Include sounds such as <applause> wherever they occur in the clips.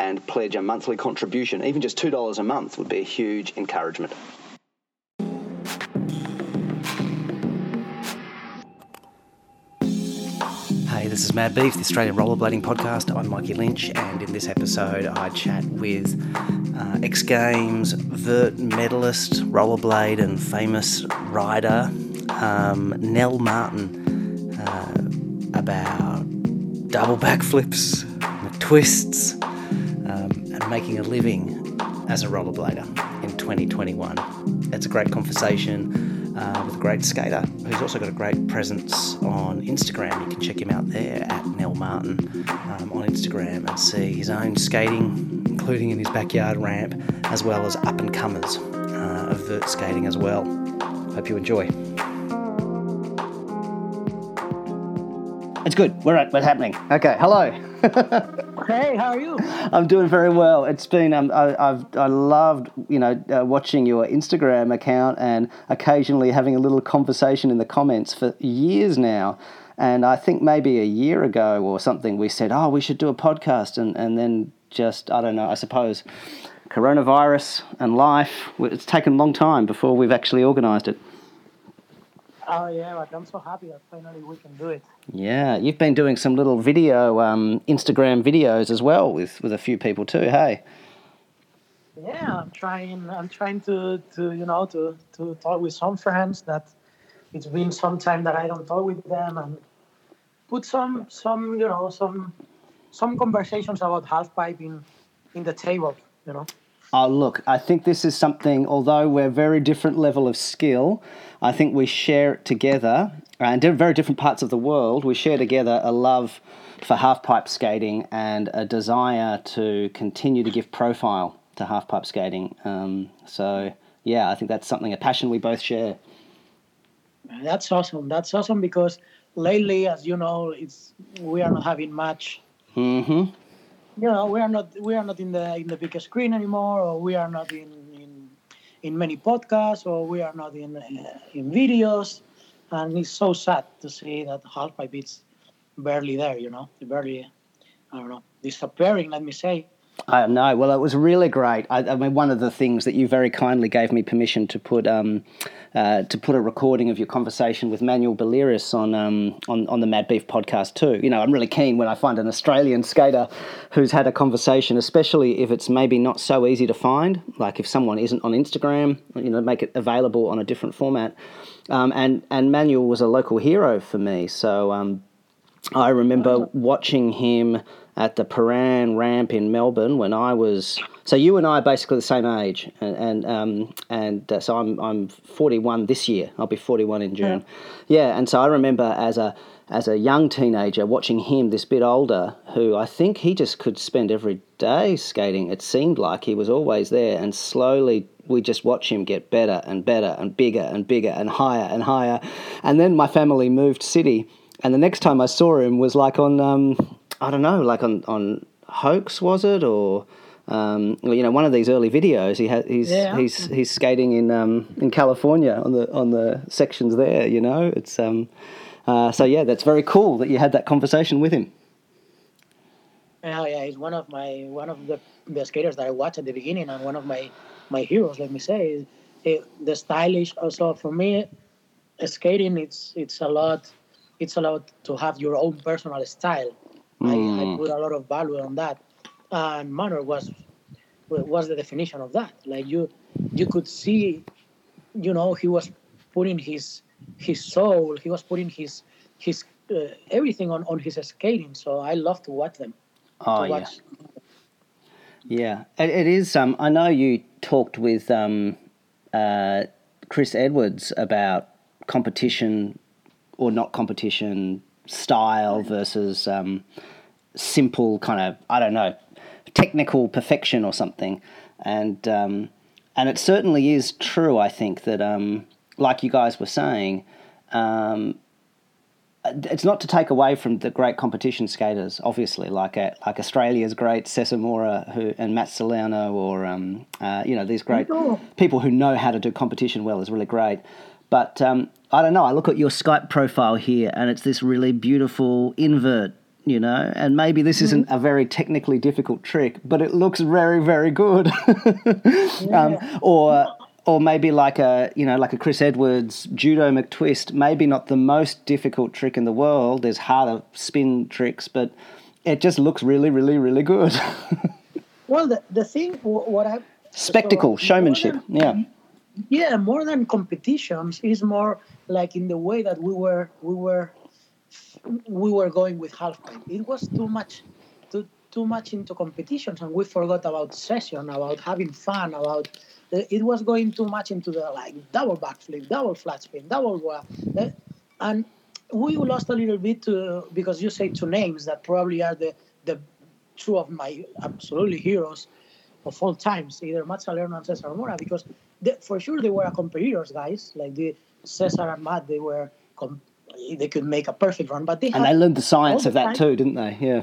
and pledge a monthly contribution. Even just $2 a month would be a huge encouragement. Hey, this is Mad Beef, the Australian Rollerblading Podcast. I'm Mikey Lynch, and in this episode, I chat with uh, X Games vert medalist, rollerblade, and famous rider um, Nel Martin uh, about double backflips, twists, making a living as a rollerblader in 2021. It's a great conversation uh, with a great skater who's also got a great presence on Instagram. You can check him out there at Nel Martin um, on Instagram and see his own skating, including in his backyard ramp, as well as up and comers uh, of vert skating as well. Hope you enjoy. It's good. We're at. What's happening? Okay. Hello. Hey, how are you? <laughs> I'm doing very well. It's been um, I, I've I loved you know uh, watching your Instagram account and occasionally having a little conversation in the comments for years now. And I think maybe a year ago or something we said, oh, we should do a podcast, and and then just I don't know. I suppose coronavirus and life. It's taken a long time before we've actually organised it. Oh yeah, but I'm so happy that finally we can do it. Yeah, you've been doing some little video, um, Instagram videos as well with, with a few people too. Hey. Yeah, I'm trying. I'm trying to, to you know to, to talk with some friends that it's been some time that I don't talk with them and put some some you know some some conversations about half pipe in in the table. You know. Oh, look, I think this is something, although we're very different level of skill, I think we share it together, and in very different parts of the world, we share together a love for half pipe skating and a desire to continue to give profile to half pipe skating. Um, so, yeah, I think that's something, a passion we both share. That's awesome. That's awesome because lately, as you know, it's we are not having much Mm-hmm. You know we are not we are not in the in the big screen anymore or we are not in in, in many podcasts or we are not in uh, in videos. And it's so sad to see that half pipe is barely there you know? Barely i don't know disappearing let me say I know. Well, it was really great. I, I mean, one of the things that you very kindly gave me permission to put um, uh, to put a recording of your conversation with Manuel Beliris on um, on on the Mad Beef podcast too. You know, I'm really keen when I find an Australian skater who's had a conversation, especially if it's maybe not so easy to find. Like if someone isn't on Instagram, you know, make it available on a different format. Um, and and Manuel was a local hero for me. So. Um, I remember watching him at the Prahran ramp in Melbourne when I was. So you and I are basically the same age, and and um, and uh, so I'm I'm 41 this year. I'll be 41 in June. Yeah, and so I remember as a as a young teenager watching him, this bit older, who I think he just could spend every day skating. It seemed like he was always there, and slowly we just watch him get better and better and bigger and bigger and higher and higher. And then my family moved city, and the next time I saw him was like on um, I don't know, like on on Hoax was it or um, well, you know one of these early videos he had he's Yeah. he's he's skating in um, in California on the on the sections there. You know, it's um, uh, so yeah, that's very cool that you had that conversation with him. Oh yeah he's one of my one of the, the skaters that i watched at the beginning and one of my my heroes let me say it, the stylish also for me skating it's it's a lot it's a lot to have your own personal style I, I Mm. put a lot of value on that and manner was was the definition of that like you you could see you know he was putting his his soul he was putting his his uh, everything on on his skating so i love to watch them Oh yeah. watch Yeah, it, it is. Um, I know you talked with um, uh, Chris Edwards about competition or not competition style versus um, simple kind of I don't know technical perfection or something, and um, and it certainly is true. I think that, um, like you guys were saying, um, it's not to take away from the great competition skaters, obviously, like uh, like Australia's great Cesar Mora who and Matt Salerno, or um, uh, you know these great people who know how to do competition well is really great. But um, I don't know. I look at your Skype profile here, and it's this really beautiful invert, you know. And maybe this isn't a very technically difficult trick, but it looks very, very good. <laughs> um, or or maybe like a you know like a Chris Edwards judo McTwist. Maybe not the most difficult trick in the world. There's harder spin tricks, but it just looks really, really, really good. <laughs> Well, the, the thing, what I Spectacle, so showmanship. more Yeah. Yeah, more than competitions, is more like in the way that we were we were we were going with halfpipe. It was too much, too too much into competitions, and we forgot about session, about having fun, about it was going too much into the like double backflip, double flat spin, double wa- eh, and we lost a little bit to, because you say two names that probably are the the two of my absolutely heroes of all times, either Matt Salerno and Cesar Mora, because they, for sure they were competitors, guys. Like the Cesar and Matt, they were com- they could make a perfect run, but they And they learned the science of the that time- too, didn't they? Yeah.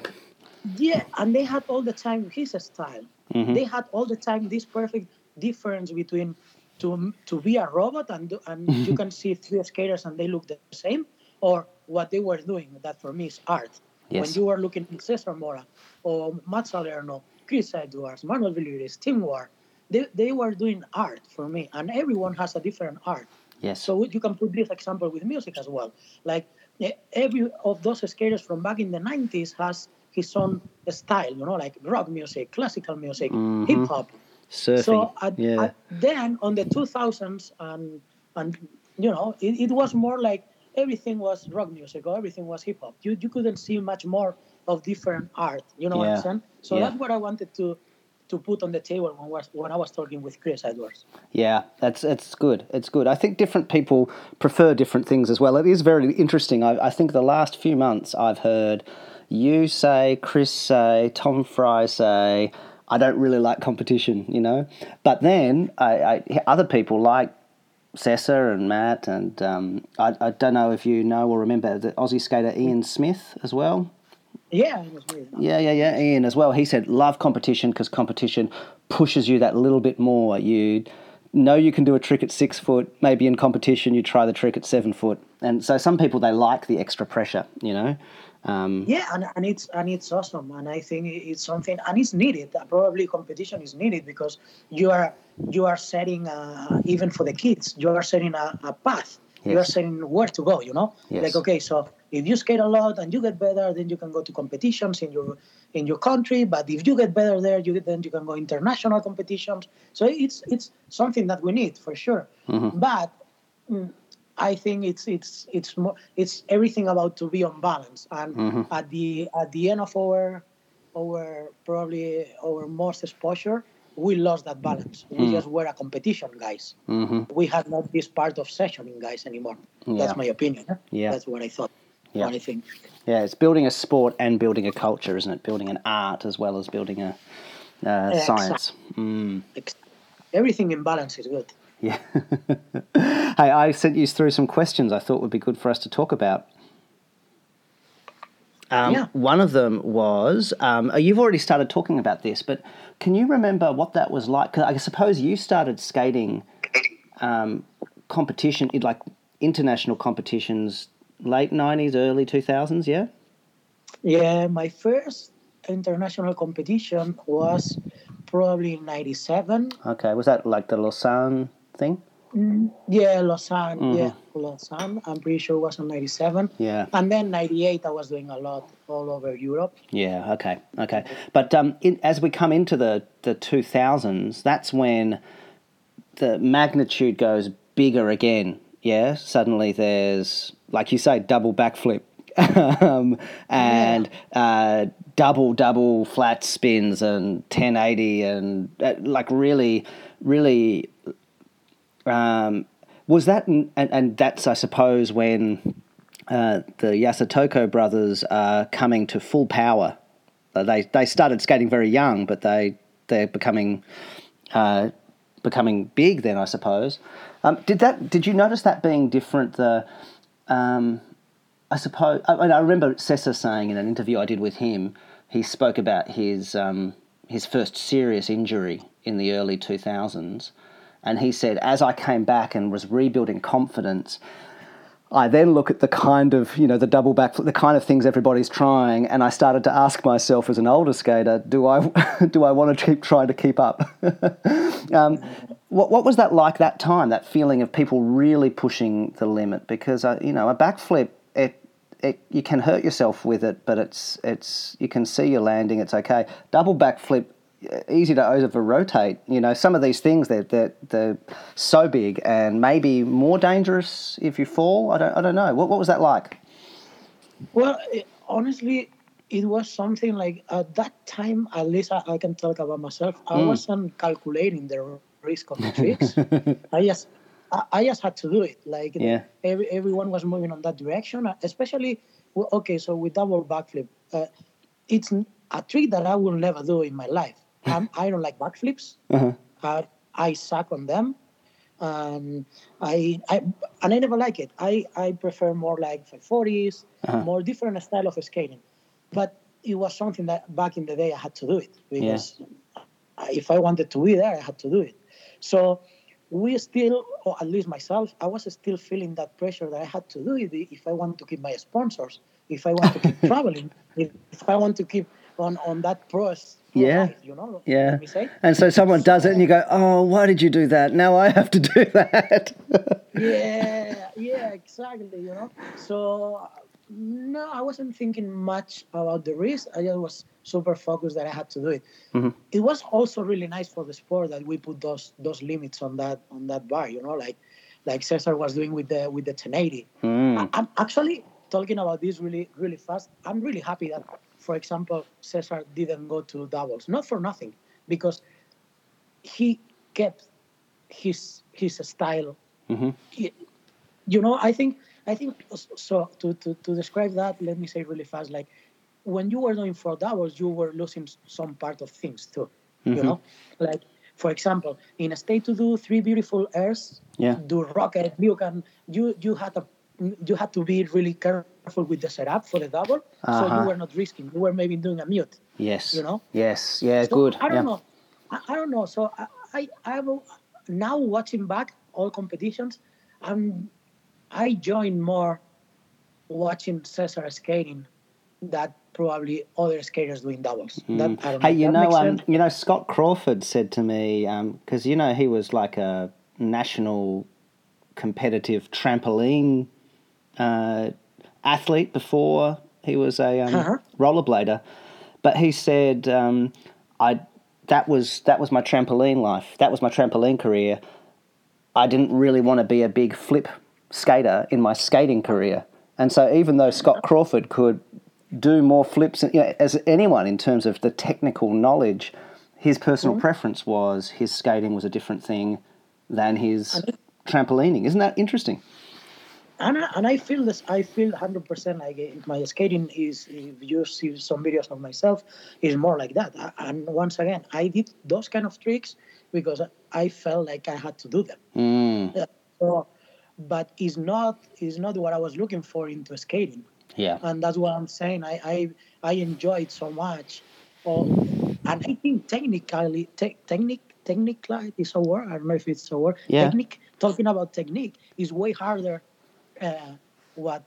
yeah, and they had all the time his style. Mm-hmm. They had all the time this perfect difference between to to be a robot and and <laughs> you can see three skaters and they look the same, or what they were doing. That for me is art. Yes. When you were looking at Cesar Mora or Matt Salerno, Chris Edwards, Manuel Villegas, Tim Ward, they, they were doing art for me, and everyone has a different art. Yes. So you can put this example with music as well. Like eh, every of those skaters from back in the 90s has his own style, you know, like rock music, classical music, hip hop. Surfing. So at, yeah. at- then on the 2000s and and you know it, it was more like everything was rock music or everything was hip hop. You you couldn't see much more of different art. You know what I'm saying? So Yeah. that's what I wanted to to put on the table when was when I was talking with Chris Edwards. Yeah, that's it's good. It's good. I think different people prefer different things as well. It is very interesting. I, I think the last few months I've heard you say, Chris say, Tom Fry say, I don't really like competition, you know. But then I, I other people like Cesar and Matt and um, I, I don't know if you know or remember the Aussie skater Ian Smith as well. Yeah, it was Yeah, yeah, yeah. Ian as well. He said love competition because competition pushes you that little bit more. You know you can do a trick at six foot. Maybe in competition you try the trick at seven foot. And so some people they like the extra pressure. You know. Um, Yeah, and, and it's and it's awesome, and I think it's something, and it's needed. Uh, Probably competition is needed because you are you are setting uh, even for the kids, you are setting a, a path. You are Yes. setting where to go. You know, Yes. like okay, so if you skate a lot and you get better, then you can go to competitions in your in your country. But if you get better there, you then you can go international competitions. So it's it's something that we need for sure. But mm, I think it's it's it's more it's everything about to be on balance. And at the at the end of our our probably our most exposure, we lost that balance. We just were a competition guys. mhm. We had not this part of sessioning guys anymore. Yeah. That's my opinion. huh? Yeah. That's what I thought. Yeah. I think. Yeah, it's building a sport and building a culture, isn't it? Building an art as well as building a uh, Exactly. science. Mm. Everything in balance is good. Yeah. <laughs> hey, I sent you through some questions I thought would be good for us to talk about. Um, Yeah. One of them was um, uh, you've already started talking about this, but can you remember what that was like? 'Cause I suppose you started skating um, competition, like international competitions, late 90s, early 2000s, yeah? Yeah, my first international competition was probably in '97. Okay, was that like the Lausanne thing? Yeah, Lausanne. Mm-hmm. Yeah, Lausanne. I'm pretty sure it was in '97. Yeah. And then '98, I was doing a lot all over Europe. Yeah. Okay. Okay. But um, in, as we come into the the two thousands, that's when the magnitude goes bigger again. Yeah. Suddenly there's, like you say, double backflip, <laughs> um, and uh, double double flat spins and 1080 and uh, like really, really. Um, was that and, and that's I suppose when uh, the Yasutoko brothers are coming to full power Uh, They they started skating very young, but they they're becoming uh, becoming big then, I suppose. Um, did that? Did you notice that being different? The um, I suppose I, I remember Cesar saying in an interview I did with him, he spoke about his um, his first serious injury in the early two thousands, and he said as I came back and was rebuilding confidence. I then look at the kind of, you know, the double back, the kind of things everybody's trying, and I started to ask myself as an older skater, do I, <laughs> do I want to keep trying to keep up? <laughs> um, what, what was that like that time, that feeling of people really pushing the limit? Because, uh, you know, a backflip, it, it, you can hurt yourself with it, but it's, it's, you can see your landing, it's okay. Double backflip, easy to over rotate. You know, some of these things they're, they're they're so big and maybe more dangerous if you fall. I don't I don't know. What what was that like? Well, it, honestly, it was something like at that time. At least I, I can talk about myself. I Mm. wasn't calculating the risk of the <laughs> tricks. I just I, I just had to do it. Like Yeah. every, everyone was moving on that direction. Especially okay, so with double backflip, uh, it's a trick that I will never do in my life. <laughs> I'm, I don't like backflips. Uh-huh. Uh, I suck on them. Um, I, I and I never like it. I, I prefer more like 540s, Uh-huh. more different style of skating. But it was something that back in the day I had to do it because I- if I wanted to be there, I had to do it. So we still, or at least myself, I was still feeling that pressure that I had to do it if I want to keep my sponsors, if I want to keep <laughs> traveling, if, if I want to keep on on that pros. pro Yeah. life, you know. Yeah. Let me say. And so someone does it and you go, oh, why did you do that? Now I have to do <laughs> that. yeah, yeah, exactly. You know, so no, I wasn't thinking much about the risk. I just was super focused that I had to do it. Mhm. It was also really nice for the sport that we put those those limits on that on that bar. You know, like like Cesar was doing with the with the 1080. Mm. I, I'm actually talking about this really really fast. I'm really happy that, for example, Cesar didn't go to doubles. Not for nothing, because he kept his his style Mhm. y- you know i think i think so to, to, to describe that let me say really fast like when you were doing four doubles you were losing some part of things too you Mhm. know like for example in a state to do three beautiful airs Yeah. do rocket you can you you had a you had to be really careful with the setup for the double so Uh-huh. you were not risking you were maybe doing a mute Yes. You know? Yes. Yeah, so good. I don't yeah. know. I, I don't know. So I, I, I will, now watching back all competitions, I'm, I join more watching Cesar skating that probably other skaters doing doubles. That, I don't Hey, know. you That know, um, you know, Scott Crawford said to me because you know he was like a national competitive trampoline uh, athlete before he was a um, Uh-huh. rollerblader, but he said um, I that was that was my trampoline life. That was my trampoline career. I didn't really want to be a big flip skater in my skating career, and so even though Scott Crawford could do more flips you know, as anyone in terms of the technical knowledge. His personal Mm-hmm. preference was his skating was a different thing than his trampolining. Isn't that interesting? and I, and I feel this. I feel hundred percent like my skating is. If you see some videos of myself, is more like that. And once again, I did those kind of tricks because I felt like I had to do them. Mm, So, but it's not it's not what I was looking for into skating, yeah. and that's what I'm saying. I I, I enjoy it so much, oh, and I think technically te- technique technically is a word. I don't know if it's a word. Yeah. Technique. Talking about technique is way harder. Uh, what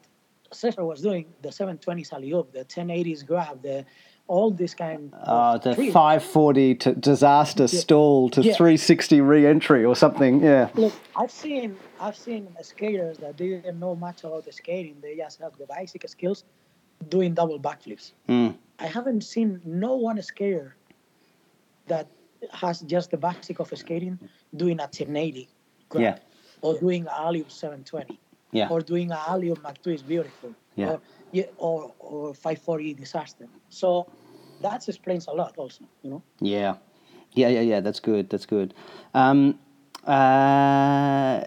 Cesar was doing, the 720s alley oop, the 1080s grab, the all this kind. Uh, the tricks. 540 to disaster stall to Yeah. 360 re-entry or something. Yeah. Look, I've seen I've seen skaters that didn't know much about the skating. They just have the basic skills doing double backflips. Mm. I haven't seen no one skater that has just the basic of skating doing a 1080 grab Yeah. or doing a alley 720 Yeah. or doing a alley Mac is beautiful Yeah. or, yeah, or or 540 disaster. So that explains a lot also, you know. Yeah, yeah, yeah, yeah. That's good. That's good. Um, uh,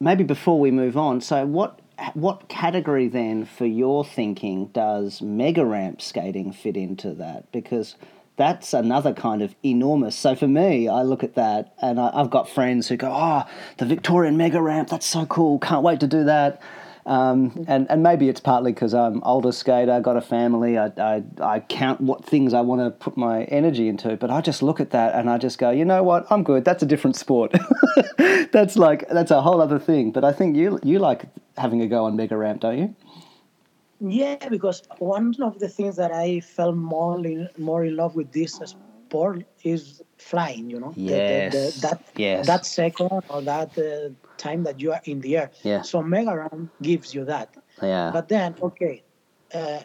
maybe before we move on, so what what category then for your thinking does mega ramp skating fit into that? Because that's another kind of enormous. So for me, I look at that and I, have got friends who go, "Oh, the Victorian mega ramp, that's so cool! Can't wait to do that." Um, and, and maybe it's partly because I'm older skater, got a family, I, I, I count what things I want to put my energy into, but I just look at that and I just go, you know what, I'm good. That's a different sport. <laughs> that's like, that's a whole other thing. But I think you, you like having a go on Mega Ramp, don't you? Yeah, because one of the things that I fell more in, more in love with this sport is flying. You know, yes, the, the, the, that yes. that second or that uh, time that you are in the air. Yeah. So mega ramp gives you that. Yeah. But then, okay, uh,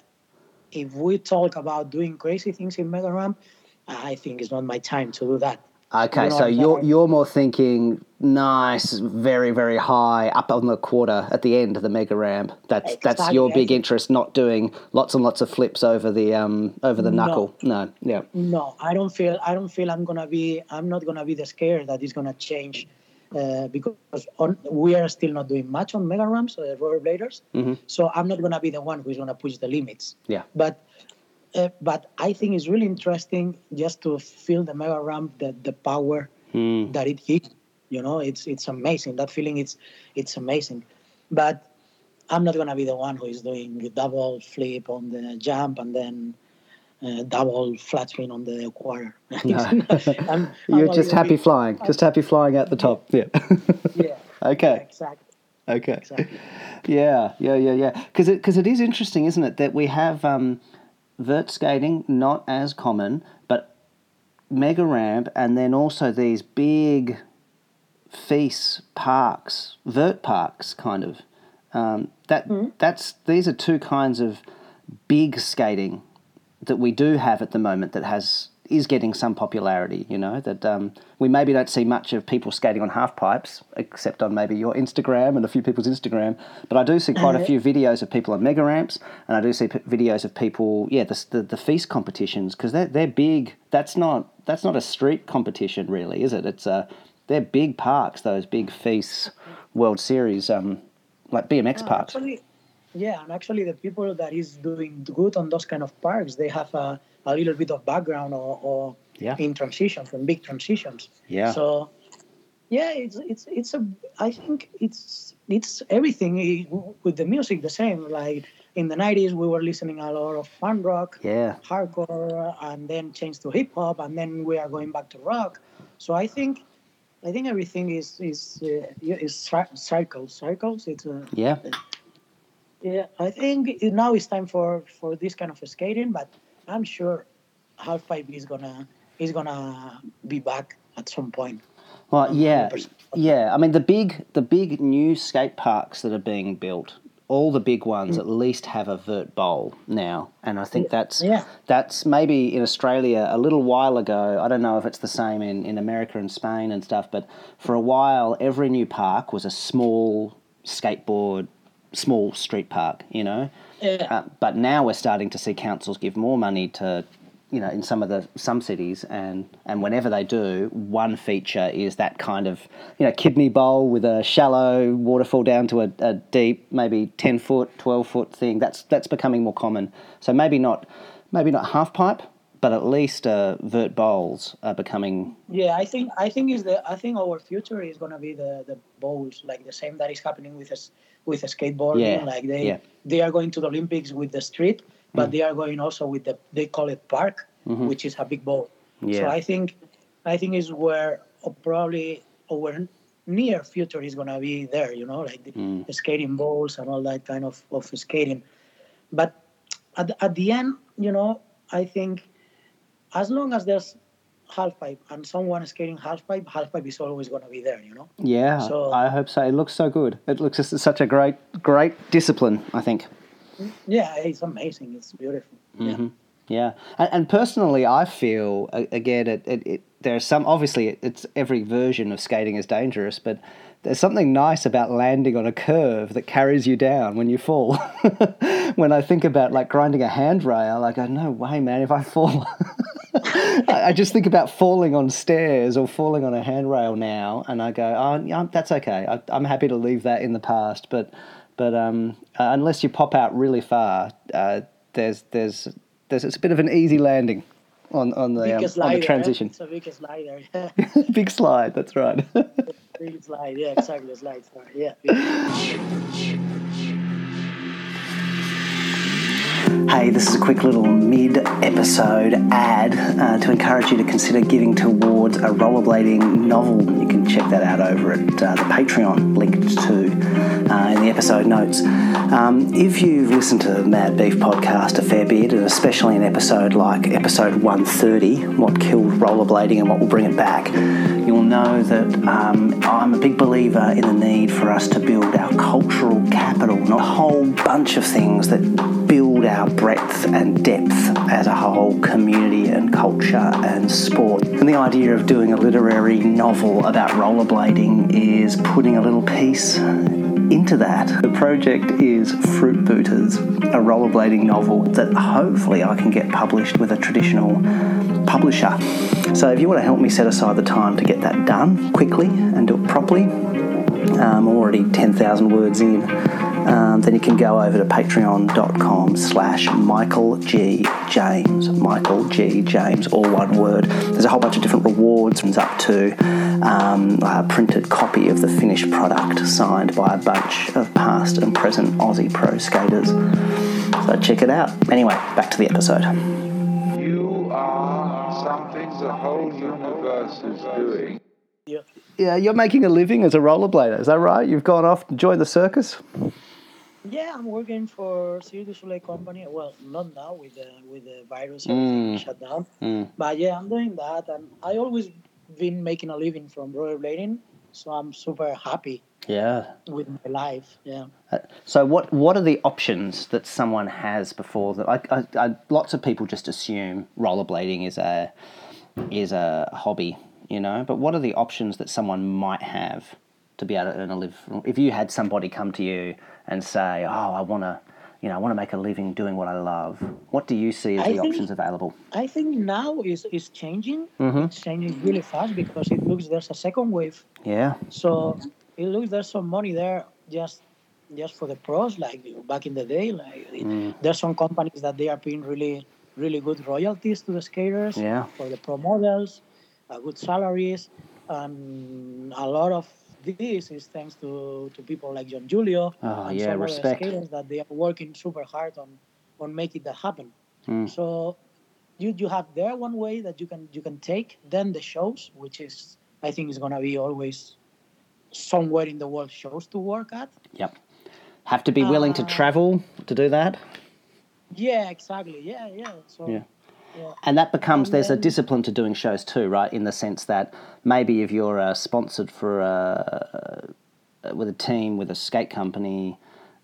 if we talk about doing crazy things in mega ramp, I think it's not my time to do that. Okay, you know, so you're you're more thinking nice, very very high up on the quarter at the end of the mega ramp. That's exactly. that's your big interest, not doing lots and lots of flips over the um over the knuckle. No, no yeah. No, I don't feel I don't feel I'm gonna be I'm not gonna be the scared that is gonna change. Uh, because on, we are still not doing much on mega ramps, uh, rollerbladers. Mm-hmm. So I'm not gonna be the one who's gonna push the limits. Yeah. But uh, but I think it's really interesting just to feel the mega ramp, the the power mm. that it gives. You know, it's it's amazing. That feeling, it's it's amazing. But I'm not gonna be the one who is doing double flip on the jump and then uh, double flat spin on the quarter. <laughs> No. <laughs> I'm, <laughs> You're just happy flying, just happy flying at the top. Yeah. yeah. okay. Yeah, exactly. Okay. Exactly. Yeah, yeah, yeah, yeah. Because it, cause it is interesting, isn't it, that we have um, vert skating not as common, but mega ramp, and then also these big FISE parks, vert parks, kind of. Um, that mm-hmm. that's these are two kinds of big skating that we do have at the moment that has is getting some popularity. You know that um, we maybe don't see much of people skating on half pipes, except on maybe your Instagram and a few people's Instagram. But I do see quite a uh-huh. few videos of people on mega ramps, and I do see p- videos of people, yeah, the the, the FISE competitions because they're they're big. That's not that's not a street competition, really, is it? It's a uh, they're big parks. Those big FISE World Series, um, like BMX parks. Actually, yeah, and actually the people that is doing good on those kind of parks, they have a a little bit of background or, or yeah. in transitions and big transitions. Yeah. So yeah, it's it's it's a I think it's it's everything with the music the same. Like in the '90s, we were listening a lot of fun rock, yeah, hardcore, and then changed to hip hop, and then we are going back to rock. So I think I think everything is is uh, is cycles cycles. It's a, yeah. Yeah, I think now it's time for for this kind of skating, but I'm sure half pipe is gonna is gonna be back at some point. Well, yeah, yeah. I mean, the big the big new skate parks that are being built, all the big ones mm. at least have a vert bowl now, and I think that's yeah. that's maybe in Australia a little while ago. I don't know if it's the same in in America and Spain and stuff, but for a while, every new park was a small skateboard, small street park. You know. Yeah. Uh, but now we're starting to see councils give more money to, you know, in some of the some cities, and and whenever they do, one feature is that kind of, you know, kidney bowl with a shallow waterfall down to a, a deep, maybe ten foot, twelve foot thing. That's that's becoming more common. So maybe not, maybe not half pipe, but at least uh, vert bowls are becoming. Yeah, I think I think is the I think our future is gonna be the the bowls like the same that is happening with us with skateboarding. Yeah. Like they yeah. they are going to the Olympics with the street, but mm. they are going also with the they call it park, mm-hmm. which is a big bowl. Yeah. So I think I think is where uh, probably our near future is gonna be there. You know, like the, mm. the skating bowls and all that kind of of skating. But at at the end, you know, I think as long as there's half pipe and someone is skating half pipe, half pipe is always going to be there, you know? Yeah, so, I hope so. It looks so good. It looks such a great, great discipline, I think. Yeah, it's amazing. It's beautiful. Mm-hmm. Yeah. And, and, personally, I feel, again, it, it, it there's some, obviously, it's every version of skating is dangerous, but there's something nice about landing on a curve that carries you down when you fall. <laughs> when I think about like grinding a handrail, I go, no way, man, if I fall. <laughs> I just think about falling on stairs or falling on a handrail now, and I go, oh, yeah, that's okay. I, am happy to leave that in the past. But but um, uh, unless you pop out really far, uh, there's there's there's it's a bit of an easy landing on on the um, on the transition. It's a big slider. <laughs> <laughs> big slide. That's right. big slide. Yeah, exactly. Slide. Yeah. <laughs> Hey, this is a quick little mid episode ad uh, to encourage you to consider giving towards a rollerblading novel. You can check that out over at uh, the Patreon, linked to uh, in the episode notes. Um, if you've listened to the Mad Beef podcast a fair bit, and especially an episode like episode 130, What Killed Rollerblading and What Will Bring It Back, you'll know that um, I'm a big believer in the need for us to build our cultural capital, not a whole bunch of things that build our breadth and depth as a whole community and culture and sport. And the idea of doing a literary novel about rollerblading is putting a little piece into that. The project is Fruit Booters, a rollerblading novel that hopefully I can get published with a traditional publisher. So if you want to help me set aside the time to get that done quickly and do it properly, I'm already 10,000 words in um, then you can go over to patreon.com slash Michael G. James. Michael G. James, all one word. There's a whole bunch of different rewards, and up to um, a printed copy of the finished product signed by a bunch of past and present Aussie pro skaters. So check it out. Anyway, back to the episode. You are something the whole universe is doing. Yeah. Yeah, you're making a living as a rollerblader, is that right? You've gone off to join the circus? Yeah, I'm working for Cirque du Soleil company. Well, not now with the with the virus Mm. everything shut down. Mm. But yeah, I'm doing that, and I always been making a living from rollerblading, so I'm super happy Yeah. with my life. Yeah. Uh, So what what are the options that someone has before that? I, I, I, lots of people just assume rollerblading is a is a hobby, you know. But what are the options that someone might have to be able to earn a live? If you had somebody come to you and say, "Oh, I want to," you know, I want to make a living doing what I love. What do you see as I the think- options available? I think now is is changing. Mhm. It's changing really fast because it looks there's a second wave. Yeah. So it looks there's some money there just just for the pros like back in the day. Like Mm. there's some companies that they are paying really really good royalties to the skaters Yeah. for the pro models, uh, good salaries, and a lot of this is thanks to, to people like Jon Julio Oh, and yeah, some other respect. skaters that they are working super hard on on making that happen. Mm. So you you have there one way that you can you can take. Then the shows, which is I think is gonna be always somewhere in the world shows to work at. Yep. Have to be willing to Uh, travel to do that. Yeah, exactly. Yeah, yeah. So Yeah. Yeah. And that becomes And there's a discipline to doing shows too, right? In the sense that maybe if you're uh, sponsored for a, uh, with a team with a skate company,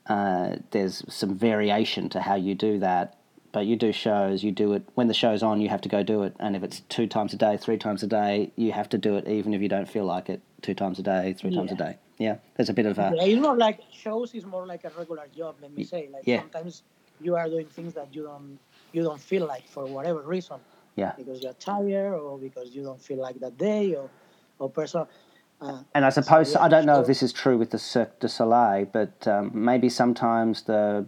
uh, there's some variation to how you do that. But you do shows, you do it when the show's on. You have to go do it, and if it's two times a day, three times a day, you have to do it, even if you don't feel like it. Two times a day, three times a day. Yeah, there's a bit of a Yeah, it's not like shows is more like a regular job. Let me say, like yeah. sometimes you are doing things that you don't you don't feel like for whatever reason, yeah. because you're tired or because you don't feel like that day or or person. Uh, And I suppose yeah, I don't know if this is true with the Cirque du Soleil, but um, maybe sometimes the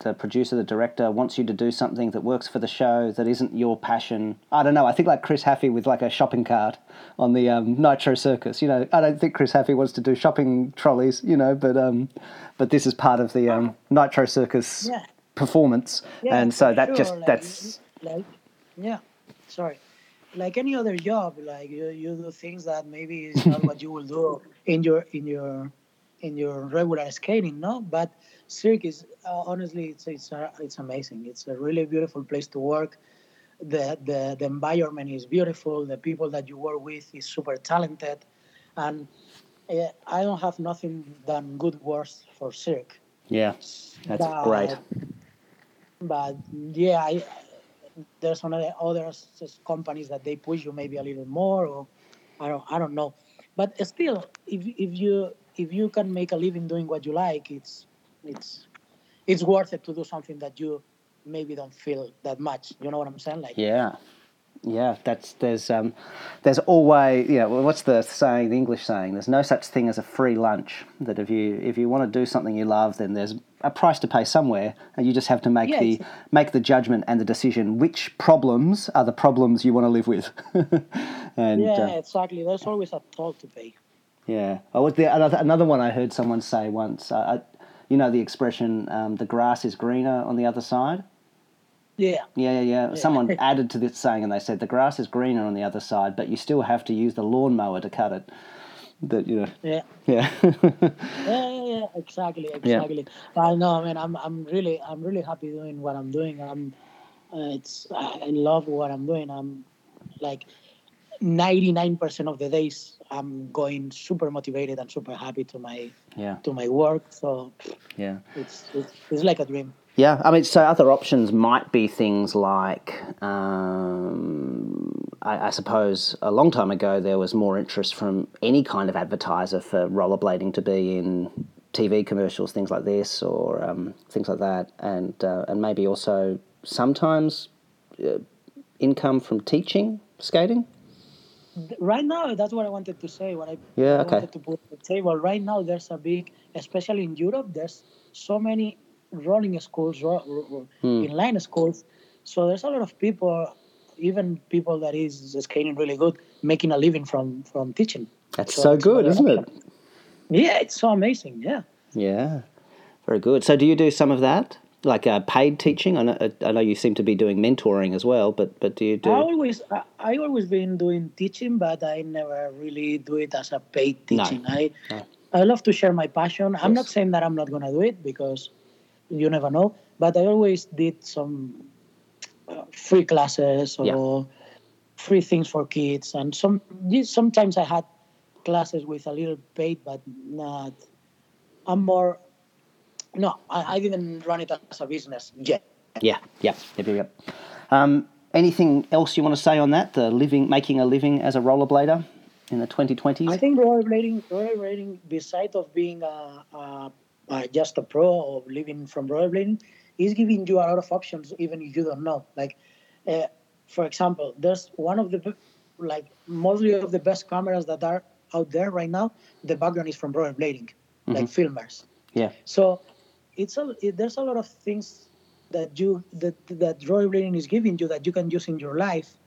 the producer, the director, wants you to do something that works for the show that isn't your passion. I don't know. I think like Chris Haffey with like a shopping cart on the um, Nitro Circus. You know, I don't think Chris Haffey wants to do shopping trolleys. You know, but um, but this is part of the um, Nitro Circus Yeah. Performance, Yeah, and so that sure, just like, that's like yeah sorry. Like any other job like you, you do things that maybe is not what you will do <laughs> in your in your in your regular skating no? But cirque is uh, honestly it's it's uh, it's amazing. It's a really beautiful place to work. The, the the environment is beautiful. The people that you work with is super talented. And uh, i don't have nothing than good words for cirque. Yeah, that's but- great. But yeah, I, there's another other companies that they push you maybe a little more, or I don't I don't know. But still, if if you if you can make a living doing what you like, it's it's it's worth it to do something that you maybe don't feel that much. You know what I'm saying? Like Yeah, Yeah, that's there's um, there's always you know what's the saying the English saying there's no such thing as a free lunch that if you if you want to do something you love then there's a price to pay somewhere and you just have to make Yeah, the make the judgment and the decision which problems are the problems you want to live with <laughs> and yeah, uh, exactly. There's always a toll to pay. yeah oh was there another, another one I heard someone say once uh, I, you know the expression um, the grass is greener on the other side Yeah, Yeah, yeah, yeah. Someone <laughs> added to this saying, and they said the grass is greener on the other side, but you still have to use the lawnmower to cut it. That you know, yeah. yeah, <laughs> yeah, yeah, yeah, exactly, exactly. I know, man. I'm, I'm really, I'm really happy doing what I'm doing. I'm, uh, it's, I love what I'm doing. I'm, like, ninety nine percent of the days, I'm going super motivated and super happy to my, yeah, to my work. So yeah. it's, it's, it's like a dream. Yeah, I mean, so other options might be things like, um, I, I suppose, a long time ago there was more interest from any kind of advertiser for rollerblading to be in TV commercials, things like this, or um, things like that, and uh, and maybe also sometimes uh, income from teaching skating. right now that's what i wanted to say what i, Yeah, I okay. wanted to put on the table right now there's a big especially in europe there's so many rolling schools Hmm. inline schools so there's a lot of people even people that is skating really good making a living from from teaching That's So so good, isn't it? yeah it's so amazing yeah Yeah, very good. So, do you do some of that, like uh, paid teaching? I know, I know you seem to be doing mentoring as well, but but do you do? I always I, I always been doing teaching, but I never really do it as a paid No. teaching. I No. I love to share my passion. I'm not saying that I'm not gonna do it because you never know. But I always did some uh, free classes or Yeah. free things for kids, and some sometimes I had classes with a little paid, but not. I'm more. No, I, I didn't run it as a business yet. Yeah, yep, yep, yep. yep. Um, anything else you want to say on that? The living, making a living as a rollerblader in the 2020s. I think rollerblading, rollerblading, besides of being a, a, a just a pro or living from rollerblading, is giving you a lot of options even if you don't know. Like, uh, for example, there's one of the like mostly of the best cameras that are out there right now. The background is from rollerblading, like filmers. yeah, So it's a it, there's a lot of things that you that that rollerblading is giving you that you can use in your life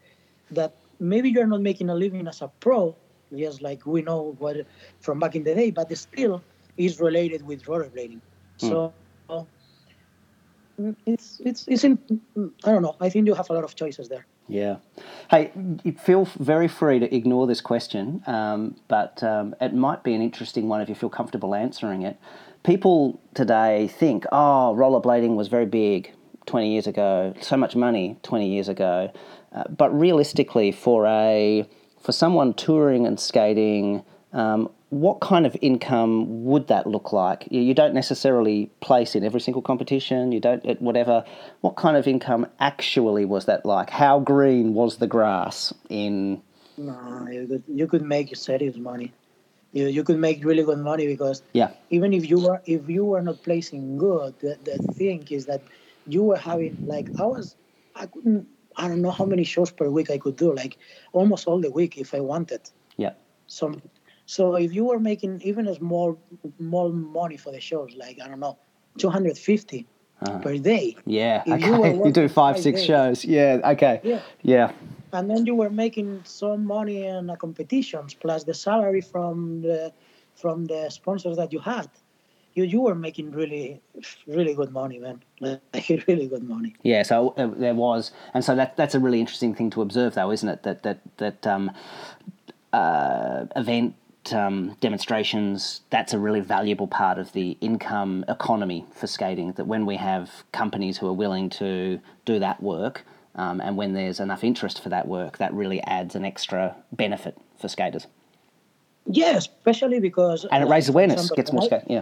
that maybe you're not making a living as a pro just like we know what from back in the day but still is related with rollerblading so mm, it's it's it's in i don't know i think you have a lot of choices there yeah. Hey, feel very free to ignore this question, um, but um, it might be an interesting one if you feel comfortable answering it. People today think, oh, rollerblading was very big 20 years ago, so much money 20 years ago. Uh, but realistically, for a for someone touring and skating, um, what kind of income would that look like? You, you don't necessarily place in every single competition. You don't it- whatever. What kind of income actually was that like? How green was the grass in? no you could you could make serious money you, you could make really good money because Yeah, even if you were if you were not placing good the, the thing is that you were having like i was i couldn't i don't know how many shows per week i could do like almost all the week if i wanted yeah, some so if you were making even a small small money for the shows like i don't know 250 Uh-huh. per day yeah. If you Okay, <laughs> you, do five, five six days. shows. Yeah, okay. Yeah. yeah, and then you were making some money in the competitions plus the salary from the from the sponsors that you had you you were making really really good money man <laughs> like really good money Yeah, so uh, there was, and so that that's a really interesting thing to observe, though, isn't it? That that that um, uh, event um, demonstrations that's a really valuable part of the income economy for skating. That when we have companies who are willing to do that work, um, and when there's enough interest for that work, that really adds an extra benefit for skaters, yeah especially because and it raises awareness, example, gets more skate. Yeah,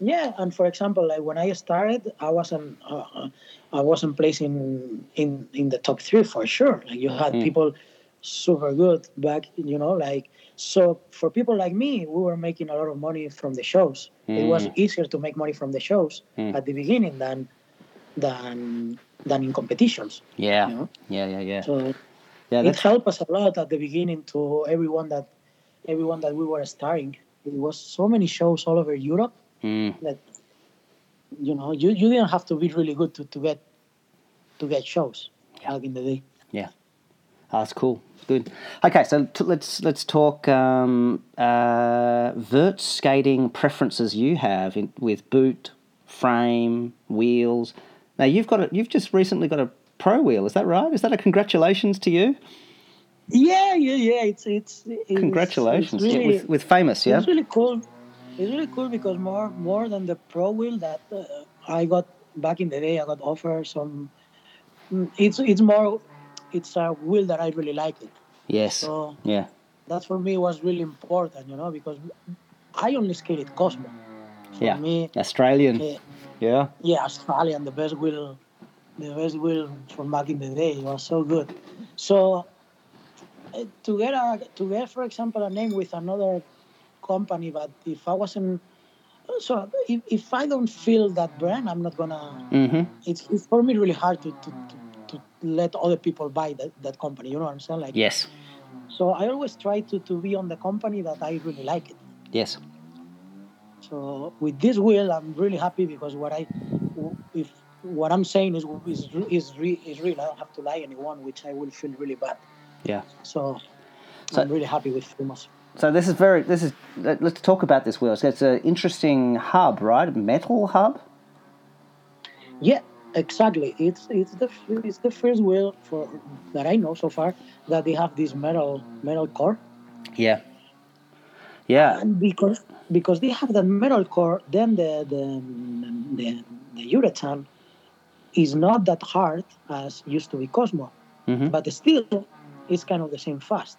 Yeah, and for example, like when I started, I wasn't, uh, uh, I wasn't placing in in the top three for sure. Like you had people super good back, you know, like so for people like me, we were making a lot of money from the shows. It was easier to make money from the shows at the beginning than than than in competitions. yeah, You know? yeah, yeah, yeah. So Yeah, it helped us a lot at the beginning to everyone that everyone that we were starring. It was so many shows all over Europe mm, that you know you, you didn't have to be really good to, to get to get shows back in the day. yeah. That's cool. Good. Okay, so t- let's let's talk um, uh, vert skating preferences you have in, with boot, frame, wheels. Now you've got a, you've just recently got a pro wheel. Is that right? Is that a congratulations to you? Yeah, yeah, yeah. It's it's, it's Congratulations It's really, with, with famous. Yeah. It's really cool. It's really cool because more more than the pro wheel that uh, I got back in the day, I got offered some. mm, It's it's more, it's a wheel that I really like it. Yes. So Yeah. that for me was really important, you know, because I only skated Cosmo. For Yeah. me, Australian. eh, Yeah. yeah, Australian, the best wheel, the best wheel from back in the day. It was so good. So uh, to get a to get, for example, a name with another company, but if I wasn't, so if, if I don't feel that brand, I'm not gonna. Mm-hmm. It's, it's for me really hard to, to, to let other people buy that, that company. You know what I'm saying? Like, Yes. so I always try to, to be on the company that I really like it. Yes. So with this wheel, I'm really happy because what I, if what I'm saying is is is, re, is real, I don't have to lie anyone, which I will feel really bad. Yeah. So, So- I'm really happy with Famous. So this is very. This is. let- Let's talk about this wheel. So it's an interesting hub, right? Metal hub. Yeah, exactly. It's it's the it's the first wheel for that I know so far that they have this metal metal core, Yeah. Yeah. and because because they have that metal core, then the the the, the urethane is not that hard as used to be Cosmo, Mhm. but still it's kind of the same fast.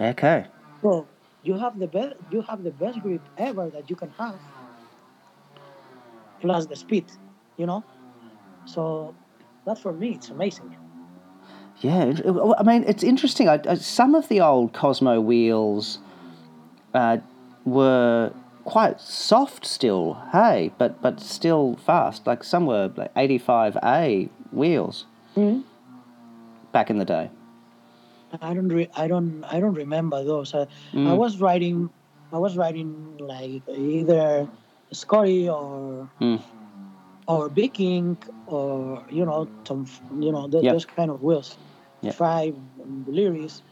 Okay. So you have the best you have the best grip ever that you can have, plus the speed, you know. So that for me it's amazing. Yeah. I mean, it's interesting. I, I, some of the old Cosmo wheels uh, were quite soft still. Hey, but but still fast. Like some were like eighty five A wheels Mhm. back in the day. I don't re- I don't I don't remember those. I, I Mm. was riding I was riding like either Scotty or Mm. Or baking or you know some you know th- Yep. those kind of wheels, Yep. five Lyris,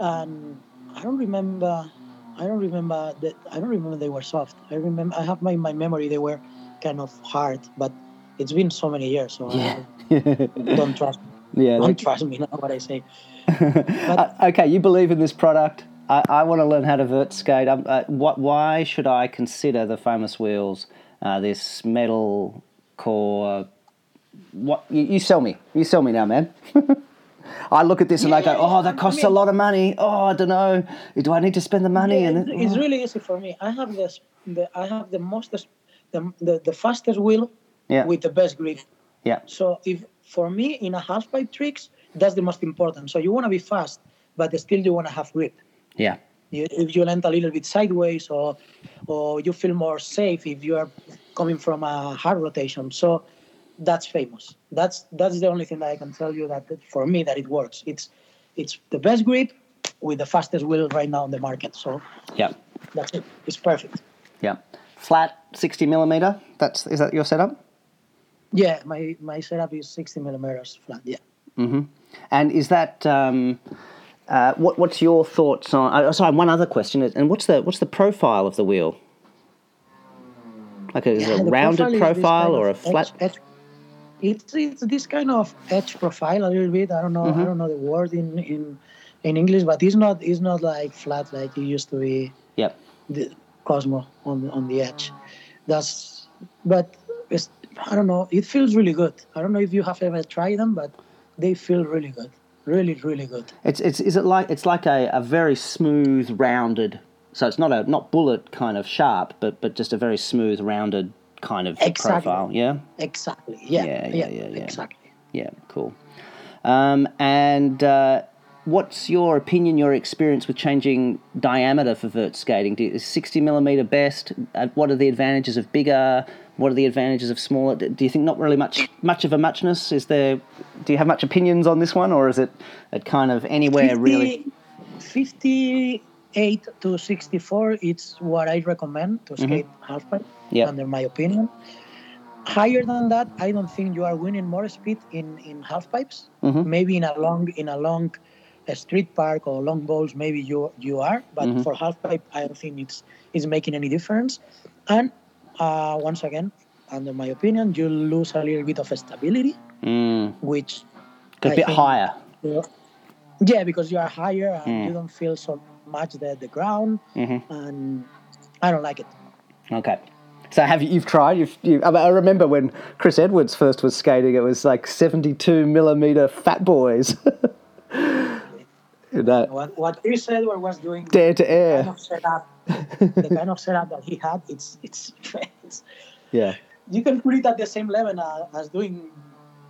and I don't remember I don't remember that I don't remember they were soft. I remember I have my my memory they were kind of hard, but it's been so many years, so Yeah. I <laughs> don't trust <laughs> yeah. don't trust me <laughs> now what I say. Uh, okay, you believe in this product. I, I want to learn how to vert skate. Um, uh, what? Why should I consider the famous wheels? Uh, this metal core. Uh, what? You, you sell me. You sell me now, man. <laughs> I look at this and I go, "Oh, that I costs a lot of money. Oh, I don't know. Do I need to spend the money?" Yeah, and it's, it- it's uh-huh. really easy for me. I have this, the I have the most, the the, the fastest wheel yeah, with the best grip. yeah, So if for me in a half pipe tricks, that's the most important. So you want to be fast, but still you want to have grip. yeah, You, if you land a little bit sideways, or or you feel more safe if you are coming from a hard rotation. So that's famous. That's that's the only thing that I can tell you that for me that it works. It's it's the best grip with the fastest wheel right now on the market. So yeah, that's it. It's perfect. yeah. Flat sixty millimeter. That's is that your setup? Yeah, my my setup is 60 millimeters flat. Yeah. Mhm. And is that um, uh, what? What's your thoughts on? Uh, sorry, one other question is, and what's the what's the profile of the wheel? Like, a, is Yeah, it a rounded this profile kind or a flat? edge- edge- It's it's this kind of edge profile a little bit. I don't know. Mm-hmm. I don't know the word in in in English, but it's not it's not like flat like it used to be Yep. the Cosmo on on the edge. That's but it's I don't know. It feels really good. I don't know if you have ever tried them, but they feel really good. Really, really good. It's it's is it like it's like a, a very smooth rounded. So it's not a not bullet kind of sharp, but but just a very smooth rounded kind of Exactly. profile. Yeah. Exactly. Yeah. Yeah, yeah, yeah, yeah. Exactly. Yeah, cool. Um, and uh, what's your opinion, your experience with changing diameter for vert skating? Do, is 60 millimeter best? Uh, what are the advantages of bigger? What are the advantages of smaller? Do you think not really much much of a muchness? Is there? Do you have much opinions on this one, or is it at kind of anywhere 50 really? 58 to 64 it's what I recommend to skate halfpipe, Mm-hmm. Yeah. under my opinion. Higher than that, I don't think you are winning more speed in in half pipes. Mhm. Maybe in a long in a long uh, street park or long bowls, maybe you you are, but Mhm. for half pipe, I don't think it's it's making any difference. And uh, once again, under my opinion, you lose a little bit of stability, Mm, which a bit think- higher. yeah, because you are higher and Mm. you don't feel so much the, the ground, hmm and I don't like it. Okay. So have you, you've tried? You've, you, I remember when Chris Edwards first was skating, it was like 72 millimeter fat boys. <laughs> know, What what Chris Edward was doing, the air. kind of setup, the kind of setup that he had, it's it's, it's Yeah. you can put it at the same level uh, as doing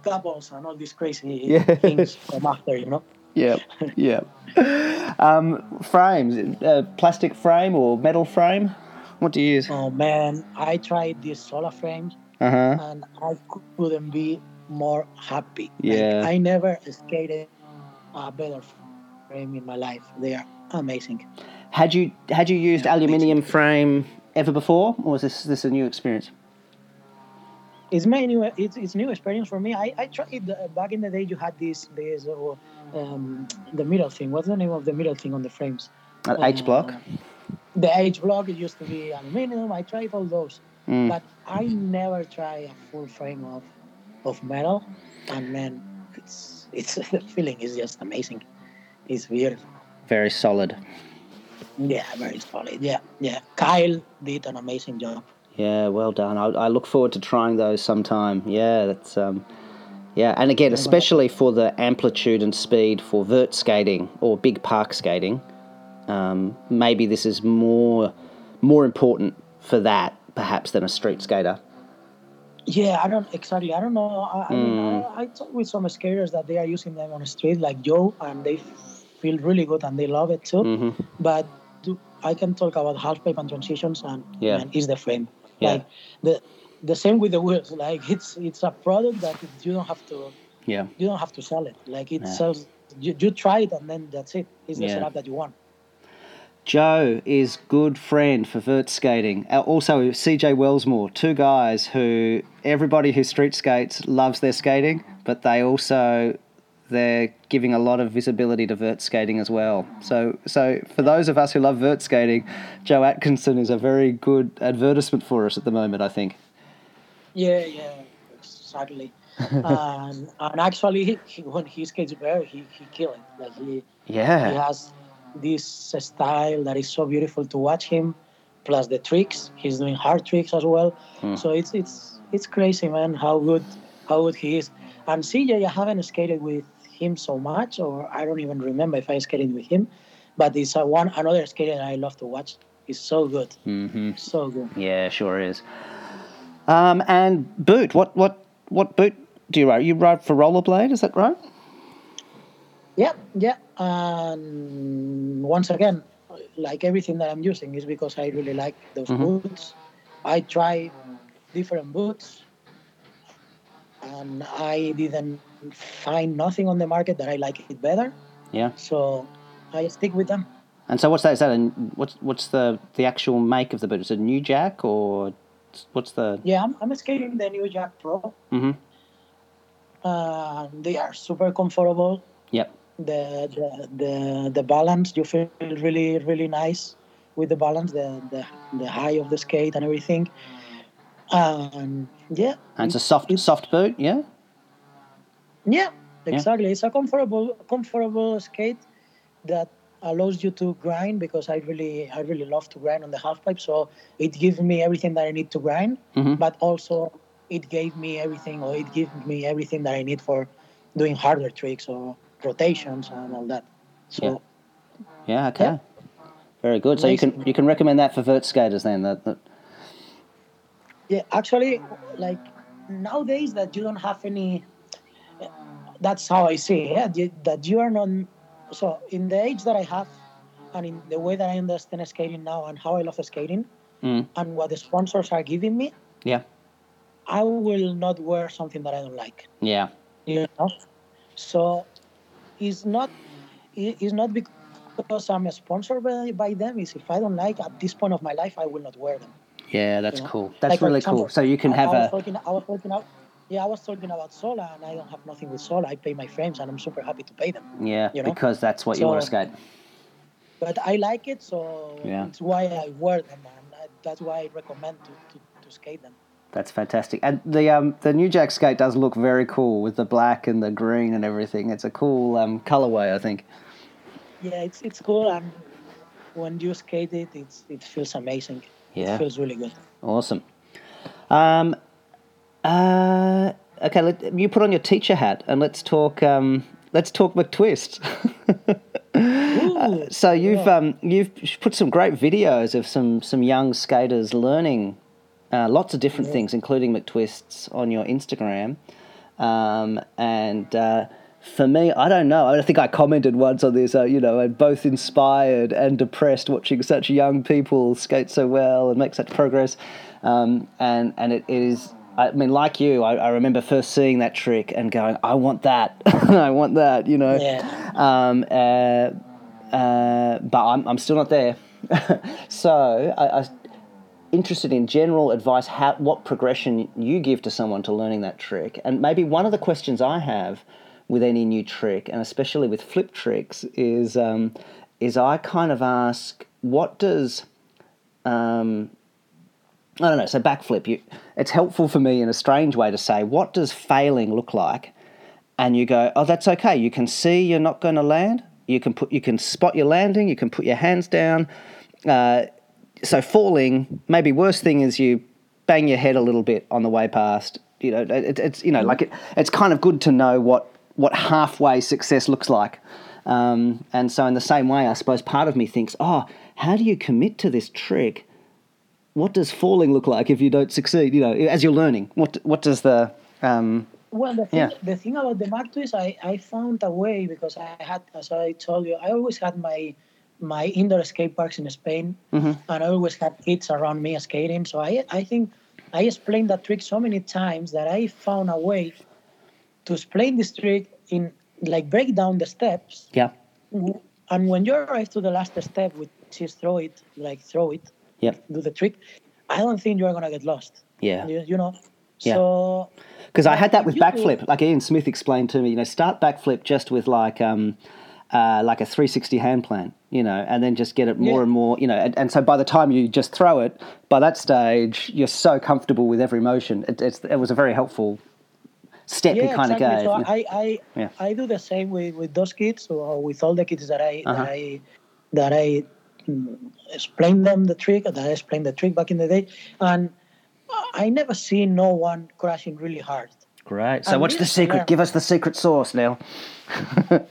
doubles and all these crazy Yeah. things from after, you know. Yeah. Yeah. Um, frames, uh, plastic frame or metal frame? What do you use? Oh man, I tried these solar frames Uh huh. and I couldn't be more happy. Like, Yeah. I never skated a better frame in my life. They are amazing. Had you had you used Yeah, aluminium frame ever before, or was this this a new experience? It's my new it's, it's new experience for me. I, I tried uh, back in the day. You had this this uh, um, the middle thing. What's the name of the middle thing on the frames? H block. Uh, the H block. It used to be aluminum. I tried all those, Mm. but I never try a full frame of of metal. And man, it's it's <laughs> the feeling is just amazing. It's beautiful. Very solid. Yeah, very solid. Yeah, yeah. Kyle did an amazing job. Yeah, well done. I, I look forward to trying those sometime. Yeah, that's um, yeah, and again, especially for the amplitude and speed for vert skating or big park skating, um, maybe this is more more important for that perhaps than a street skater. Yeah, I don't exactly. I don't know. I, I, mean, I, I talk with some skaters that they are using them on the street, like Joe, and they feel really good and they love it too. hmm But do, I can talk about half pipe and transitions, and Yeah. man, is the frame. Yeah. Like the the same with the wheels. <laughs> Like it's it's a product that you don't have to Yeah, you don't have to sell it. Like it Yeah. sells. You, you try it and then that's it. It's the Yeah. setup that you want. Joe is good friend for vert skating. Uh, Also, CJ Wellsmore, two guys who everybody who street skates loves their skating, but they also they're giving a lot of visibility to vert skating as well. So, so for those of us who love vert skating, Joe Atkinson is a very good advertisement for us at the moment. I think. Yeah, yeah, exactly. and, <laughs> and actually, he, he- when he skates vert, he he kill it. Like he. he has this style that is so beautiful to watch him plus the tricks he's doing hard tricks as well Hmm. so it's it's it's crazy man how good how good he is and CJ I haven't skated with him so much or I don't even remember if I skated with him but it's a one another skater that I love to watch he's so good hmm so good Yeah, sure is. Um, and boot. What what what boot do you ride? You ride for rollerblade? Is that right? Yeah, yeah. And once again, like everything that I'm using is because I really like those Mhm. boots. I try different boots, and I didn't find nothing on the market that I like it better. Yeah. So I stick with them. And so, what's that? Is that a, what's what's the the actual make of the boot? Is it a new jack or what's the? Yeah, I'm, I'm skating the new Jack Pro. hmm Uh, they are super comfortable. Yep. the the the, the balance you feel really really nice with the balance the the, the high of the skate and everything and yeah And it's a soft soft boot. Yeah. Yeah exactly it's a comfortable comfortable skate that allows you to grind because i really i really love to grind on the half pipe so it gives me everything that i need to grind Mhm. but also it gave me everything or it gives me everything that i need for doing harder tricks or rotations and all that so Yeah. Okay. Yeah. Very good. So you can you can recommend that for vert skaters then. That, that Yeah, actually, like nowadays that you don't have any. That's how I see. it, Yeah, that you are not so in the age that I have, and in the way that I understand skating now, and how I love skating, Mm. and what the sponsors are giving me, Yeah. I will not wear something that I don't like. Yeah. You know, so it's not it's not because I'm sponsored by, by them. It's if I don't like at this point of my life, I will not wear them. Yeah, that's you know? cool. That's Like, really example, cool. So you can I- have I was a talking, I was about, yeah, I was talking about solar, and I don't have nothing with solar. I pay my frames, and I'm super happy to pay them. yeah you know? because that's what you want to So- skate. But I like it, so Yeah. it's why I wear them, and I, that's why I recommend to, to, to skate them. That's fantastic. And the um the New Jack skate does look very cool with the black and the green and everything. It's a cool um colorway, I think. Yeah, it's it's cool, and when you skate it, it's it feels amazing. Yeah. It feels really good. Awesome. Um, uh, okay, let, you put on your teacher hat and let's talk. Um, let's talk McTwist. <laughs> Ooh, so you've yeah. um, you've put some great videos of some some young skaters learning uh, lots of different things, including McTwists, on your Instagram. Um, and uh, for me, I don't know. I think I commented once on this. Uh, you know, I'm both inspired and depressed watching such young people skate so well and make such progress. Um, and and it is. I mean, like you, I, I remember first seeing that trick and going, "I want that! <laughs> I want that!" You know. Yeah. Um, uh, uh, but I'm, I'm still not there. <laughs> so I, I interested in general advice, how what progression you give to someone to learning that trick, and maybe one of the questions I have with any new trick, and especially with flip tricks, is um, is I kind of ask, what does um, I don't know. So backflip, you, it's helpful for me in a strange way to say, what does failing look like? And you go, oh, that's okay. You can see you're not going to land. You can put, you can spot your landing. You can put your hands down. Uh, so falling, maybe worst thing is you bang your head a little bit on the way past. You know, it, it's you know, like it, it's kind of good to know what what halfway success looks like. Um, and so, in the same way, I suppose part of me thinks, oh, how do you commit to this trick? What does falling look like if you don't succeed? You know, as you're learning, what what does the um, Well, the thing, Yeah. the thing about the McTwist, I, I found a way because I had, as I told you, I always had my my indoor skate parks in Spain, and I always had kids around me skating. So I I think I explained that trick so many times that I found a way to explain this trick in like break down the steps, yeah, and when you arrive to the last step, which is throw it, like throw it, yep, do the trick, I don't think you are gonna get lost. yeah. You, you know. Yeah. So Because I had that with You do- backflip. Like Ian Smith explained to me, you know, start backflip just with like um, uh, like a 360 handplant, you know, and then just get it more Yeah. and more, you know. And, and so by the time you just throw it, by that stage, you're so comfortable with every motion. It, it's, it was a very helpful step he kind of exactly. gave. So. I, I, Yeah. I do the same with, with those kids or with all the kids that I Uh-huh. that I that I explain them the trick that I explained the trick back in the day, and I never see no one crashing really hard. Great. So and what's the secret? yeah. Give us the secret sauce Nel. <laughs>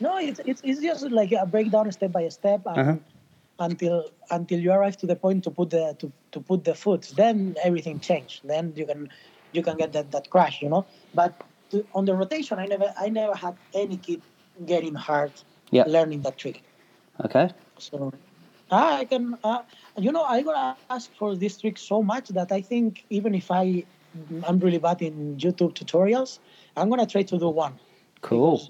No, it's, it's, it's just like a breakdown step by step and, Uh-huh. until until you arrive to the point to put the to, to put the foot. Then everything changed. Then you can you can get that, that crash, you know. But to, on the rotation, I never I never had any kid getting hard Yeah. learning that trick. Okay. So I can, uh, you know, I gonna ask for this trick so much that I think even if I I'm really bad in YouTube tutorials, I'm gonna try to do one. Cool.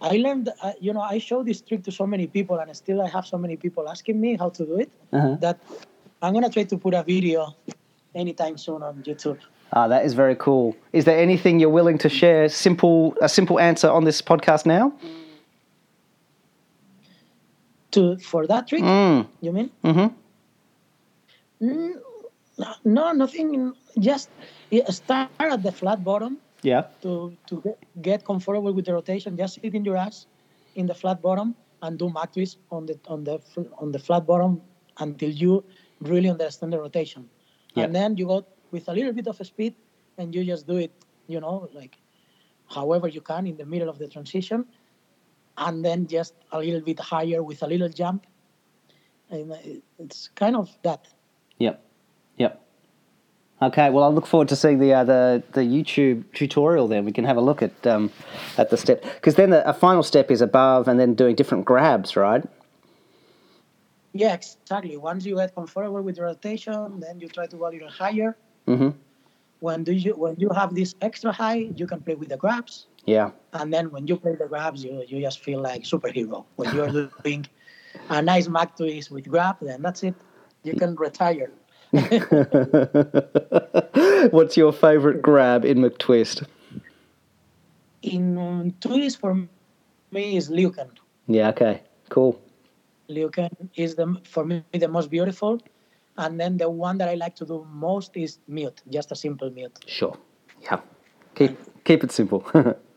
I learned, uh, you know, I show this trick to so many people, and still I have so many people asking me how to do it Uh-huh. that I'm gonna try to put a video anytime soon on YouTube. Ah, that is very cool. Is there anything you're willing to share? Simple, a simple answer on this podcast now. To for that trick, Mm. you mean? Mm-hmm. Mm, no, nothing. Just start at the flat bottom. Yeah. to to get, comfortable with the rotation, just sit in your ass in the flat bottom and do McTwist on the on the on the flat bottom until you really understand the rotation. Yeah. And then you go with a little bit of speed and you just do it, you know, like however you can in the middle of the transition, and then just a little bit higher with a little jump. And it's kind of that. Yep. Yep. Okay, well, I look forward to seeing the uh, the the YouTube tutorial. Then we can have a look at um, at the step because then the, a final step is above and then doing different grabs, right? Yeah, exactly. Once you get comfortable with the rotation, then you try to go a little higher. Mm-hmm. When do you when you have this extra high, you can play with the grabs. Yeah. And then when you play the grabs, you, you just feel like superhero. When you're doing a nice McTwist with grab, then that's it. You can retire. <laughs> What's your favorite grab in McTwist? In um, twist for me is Liu Kang. Yeah. Okay. Cool. Liu Kang is the for me the most beautiful, and then the one that I like to do most is mute, just a simple mute. Sure. Yeah. Keep keep it simple. <laughs>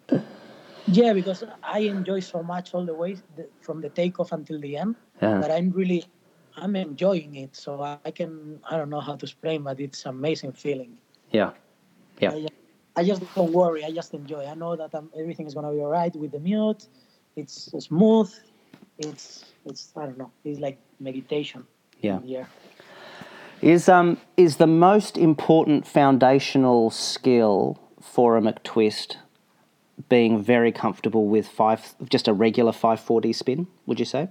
Yeah, because I enjoy so much all the way from the takeoff until the end Yeah. that I'm really I'm enjoying it. So I, can I don't know how to explain, but it's amazing feeling. yeah. Yeah. I, I just don't worry. I just enjoy. I know that um, everything is gonna be alright with the mute. It's smooth. It's it's I don't know. It's like meditation. Yeah. Yeah. Is um is the most important foundational skill for a McTwist being very comfortable with five just a regular 540 spin? Would you say?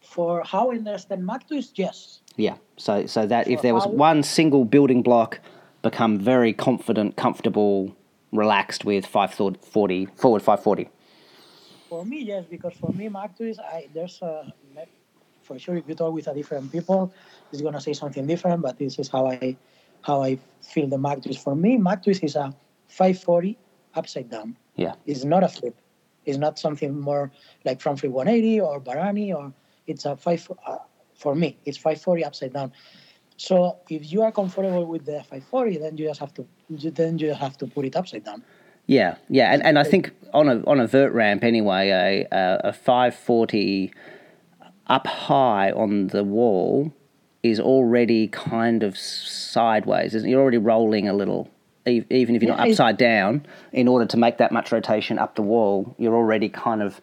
For how I understand twist, yes. Yeah. So so that if there was one single building block, become very confident, comfortable, relaxed with 540 forward 540. For me, yes, because for me, twist, I there's a for sure if you talk with a different people, it's gonna say something different. But this is how I how I feel the Mac. For me, Mac is a 540 upside down. Yeah. It's not a flip. It's not something more like front flip 180 or Barani or it's a five. Uh, for me, it's 540 upside down. So if you are comfortable with the 540, then you just have to you, then you have to put it upside down. Yeah, yeah, and, and I think on a on a vert ramp anyway, a a, a five forty up high on the wall is already kind of sideways. isn't? You're already rolling a little, even if you're not upside down. In order to make that much rotation up the wall, you're already kind of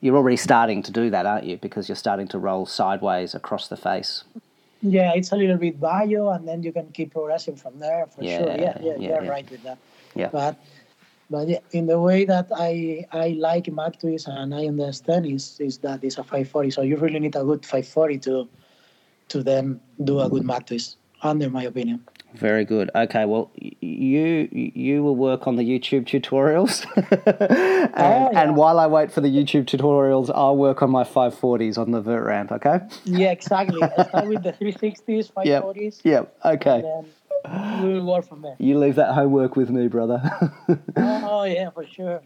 you're already starting to do that, aren't you? Because you're starting to roll sideways across the face. Yeah, it's a little bit bio, and then you can keep progressing from there for sure. Yeah, Yeah, yeah, yeah, you're yeah. right with that. Yeah. But but in the way that I I like McTwist and I understand is is that it's a 540. So you really need a good 540 to to then do a good McTwist, under my opinion. Very good. Okay, well, you you will work on the YouTube tutorials, <laughs> and, Oh, yeah. and while I wait for the YouTube tutorials, I'll work on my 540s on the vert ramp. Okay. Yeah, exactly. I start with the <laughs> 360s, 540s, Yep. Okay. and then we'll work from there. You leave that homework with me, brother. <laughs> Oh yeah, for sure.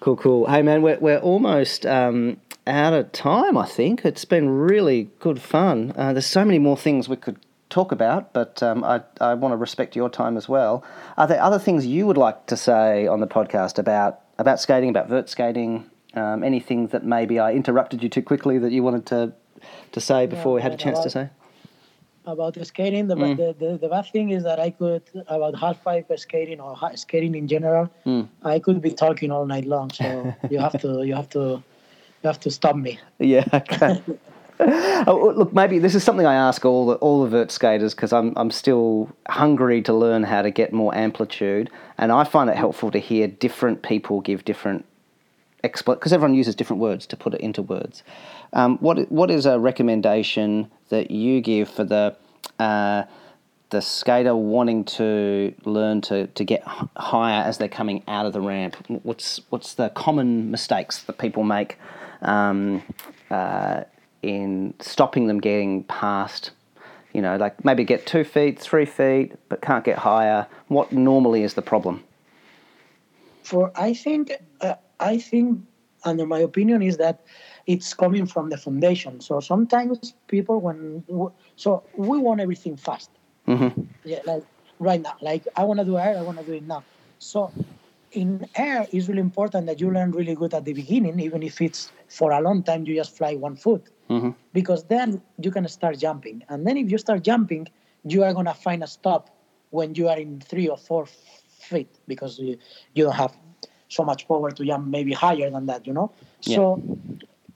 cool, cool. Hey, man, we're we're almost um, out of time. I think it's been really good fun. Uh, there's so many more things we could talk about, but um, I I want to respect your time as well. Are there other things you would like to say on the podcast about about skating, about vert skating? Um, anything that maybe I interrupted you too quickly that you wanted to to say before we had a chance to say? about the skating. The, Mm. the, the, the bad thing is that I could about half pipe skating or skating in general. Mm. I could be talking all night long. So you have to you have to you have to stop me. <laughs> Yeah. Okay. <laughs> <laughs> oh, look, maybe this is something I ask all the all the vert skaters because I'm I'm still hungry to learn how to get more amplitude, and I find it helpful to hear different people give different because everyone uses different words to put it into words. Um, what what is a recommendation that you give for the uh, the skater wanting to learn to, to get higher as they're coming out of the ramp? What's what's the common mistakes that people make um, uh, in stopping them getting past? You know, like maybe get two feet, three feet, but can't get higher. What normally is the problem? For I think uh, I think under my opinion is that it's coming from the foundation. So sometimes people when so we want everything fast. Mm-hmm. yeah, like right now. Like I want to do air, I want to do it now. So in air, it's really important that you learn really good at the beginning, even if it's for a long time you just fly one foot, Mhm. because then you can start jumping. And then if you start jumping, you are gonna find a stop when you are in three or four feet because you, you don't have so much power to jump maybe higher than that, you know. Yeah. So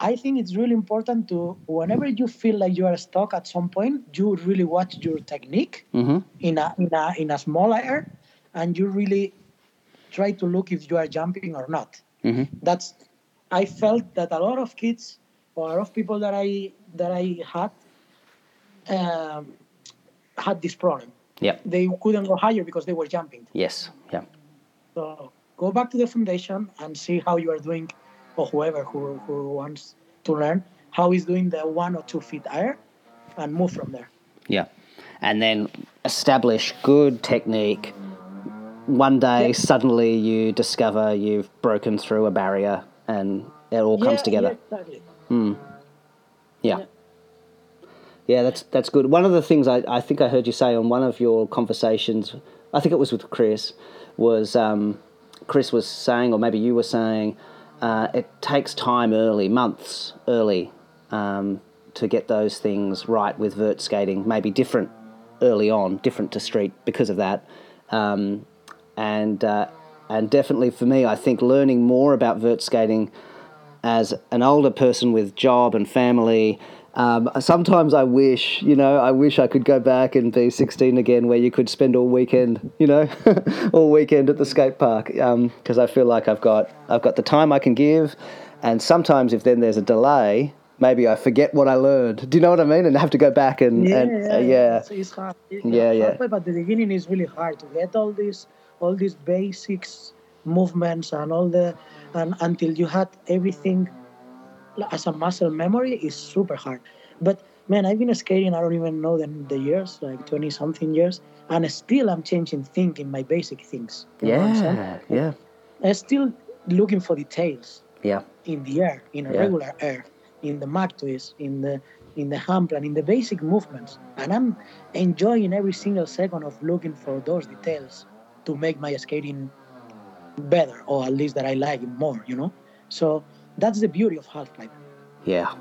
I think it's really important to whenever you feel like you are stuck at some point, you really watch your technique Mm-hmm. in a in a in a small air, and you really try to look if you are jumping or not. Mhm. That's I felt that a lot of kids or a lot of people that I that I had um, had this problem. Yep. They couldn't go higher because they were jumping. Yes. Yeah. So go back to the foundation and see how you are doing, or whoever who, who wants to learn how is doing the one or two feet higher, and move from there. Yeah. And then establish good technique. One day, Yeah. suddenly you discover you've broken through a barrier and it all comes together. Yeah, exactly. Yeah. Yeah. Yeah, that's that's good. One of the things I, I think I heard you say on one of your conversations, I think it was with Chris, was um, Chris was saying, or maybe you were saying, uh, it takes time early, months early, um, to get those things right with vert skating. Maybe different early on, different to street because of that. Um, and uh, and definitely for me, I think learning more about vert skating as an older person with job and family. Um, sometimes I wish, you know, I wish I could go back and be 16 again, where you could spend all weekend, you know, <laughs> all weekend at the skate park, because I feel like I've got I've got the time I can give, and sometimes if then there's a delay, maybe I forget what I learned. Do you know what I mean? And have to go back and Yeah, and, yeah, uh, yeah. It's, it's hard. It's Yeah, hard, yeah. But the beginning, is really hard to get all these all these basics movements and all the and until you had everything as a muscle memory is super hard. But man, I've been skating. I don't even know the, the years, like twenty something years, and still I'm changing things in my basic things. You know what I'm saying? Yeah, yeah, I'm still looking for details yeah, in the air, in a Yeah. regular air, in the mag twist, in the in the hand plan, in the basic movements, and I'm enjoying every single second of looking for those details to make my skating better, or at least that I like more. You know, so that's the beauty of half pipe. yeah,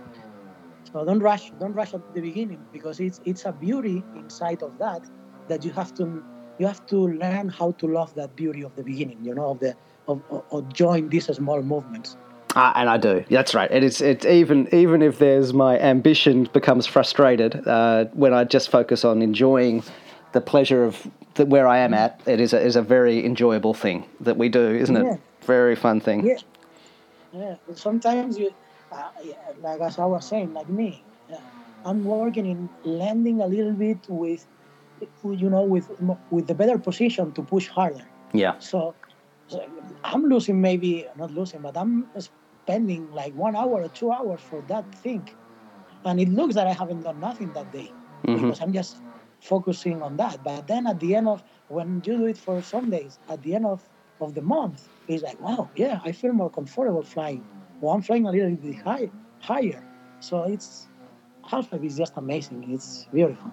So don't rush, don't rush at the beginning because it's it's a beauty inside of that that you have to you have to learn how to love that beauty of the beginning. You know, of the of, of, of join these small movements. Uh, and I do. That's right. And it's it's even even if there's my ambition becomes frustrated uh, when I just focus on enjoying the pleasure of the, where I am at. It is a, is a very enjoyable thing that we do, isn't it? Yeah. Very fun thing. Yeah. Yeah. Sometimes you, uh, like as I was saying, like me, uh, I'm working in landing a little bit with, you know, with with the better position to push harder. Yeah. So, so I'm losing maybe not losing, but I'm spending like one hour or two hours for that thing, and it looks that I haven't done nothing that day because I'm just focusing on that. But then at the end of when you do it for some days, at the end of of the month, it's like wow, yeah, I feel more comfortable flying. Well, I'm flying a little bit high, higher. So it's half pipe is just amazing. It's beautiful.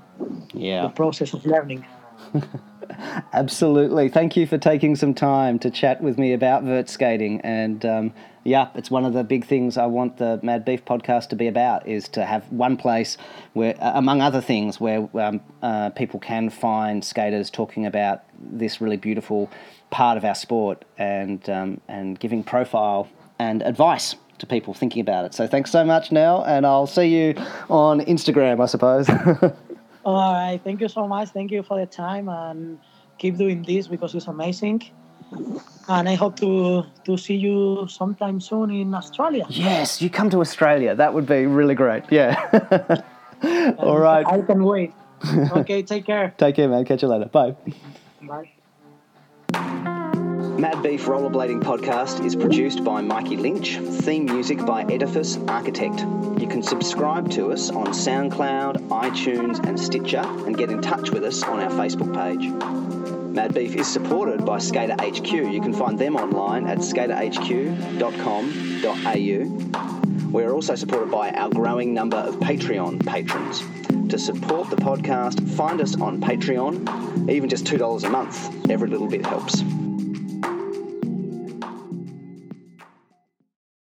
Yeah. The process of learning. <laughs> Absolutely. Thank you for taking some time to chat with me about vert skating. And um, yeah, it's one of the big things I want the Mad Beef podcast to be about is to have one place where, among other things, where um, uh, people can find skaters talking about this really beautiful part of our sport and um, and giving profile and advice to people thinking about it. So thanks so much, Nel, and I'll see you on Instagram, I suppose. <laughs> All right. Thank you so much. Thank you for the time and keep doing this because it's amazing. And I hope to to see you sometime soon in Australia. yes, you come to Australia. That would be really great. Yeah. <laughs> All right. I can wait. Okay. Take care. <laughs> Take care, man. Catch you later. Bye. Bye. Mad Beef Rollerblading Podcast is produced by Mikey Lynch, theme music by Edifice Architect. You can subscribe to us on SoundCloud, iTunes, and Stitcher, and get in touch with us on our Facebook page. Mad Beef is supported by Skater HQ. You can find them online at skaterhq.com.au. We're also supported by our growing number of Patreon patrons. To support the podcast, find us on Patreon. Even just $2 a month, every little bit helps.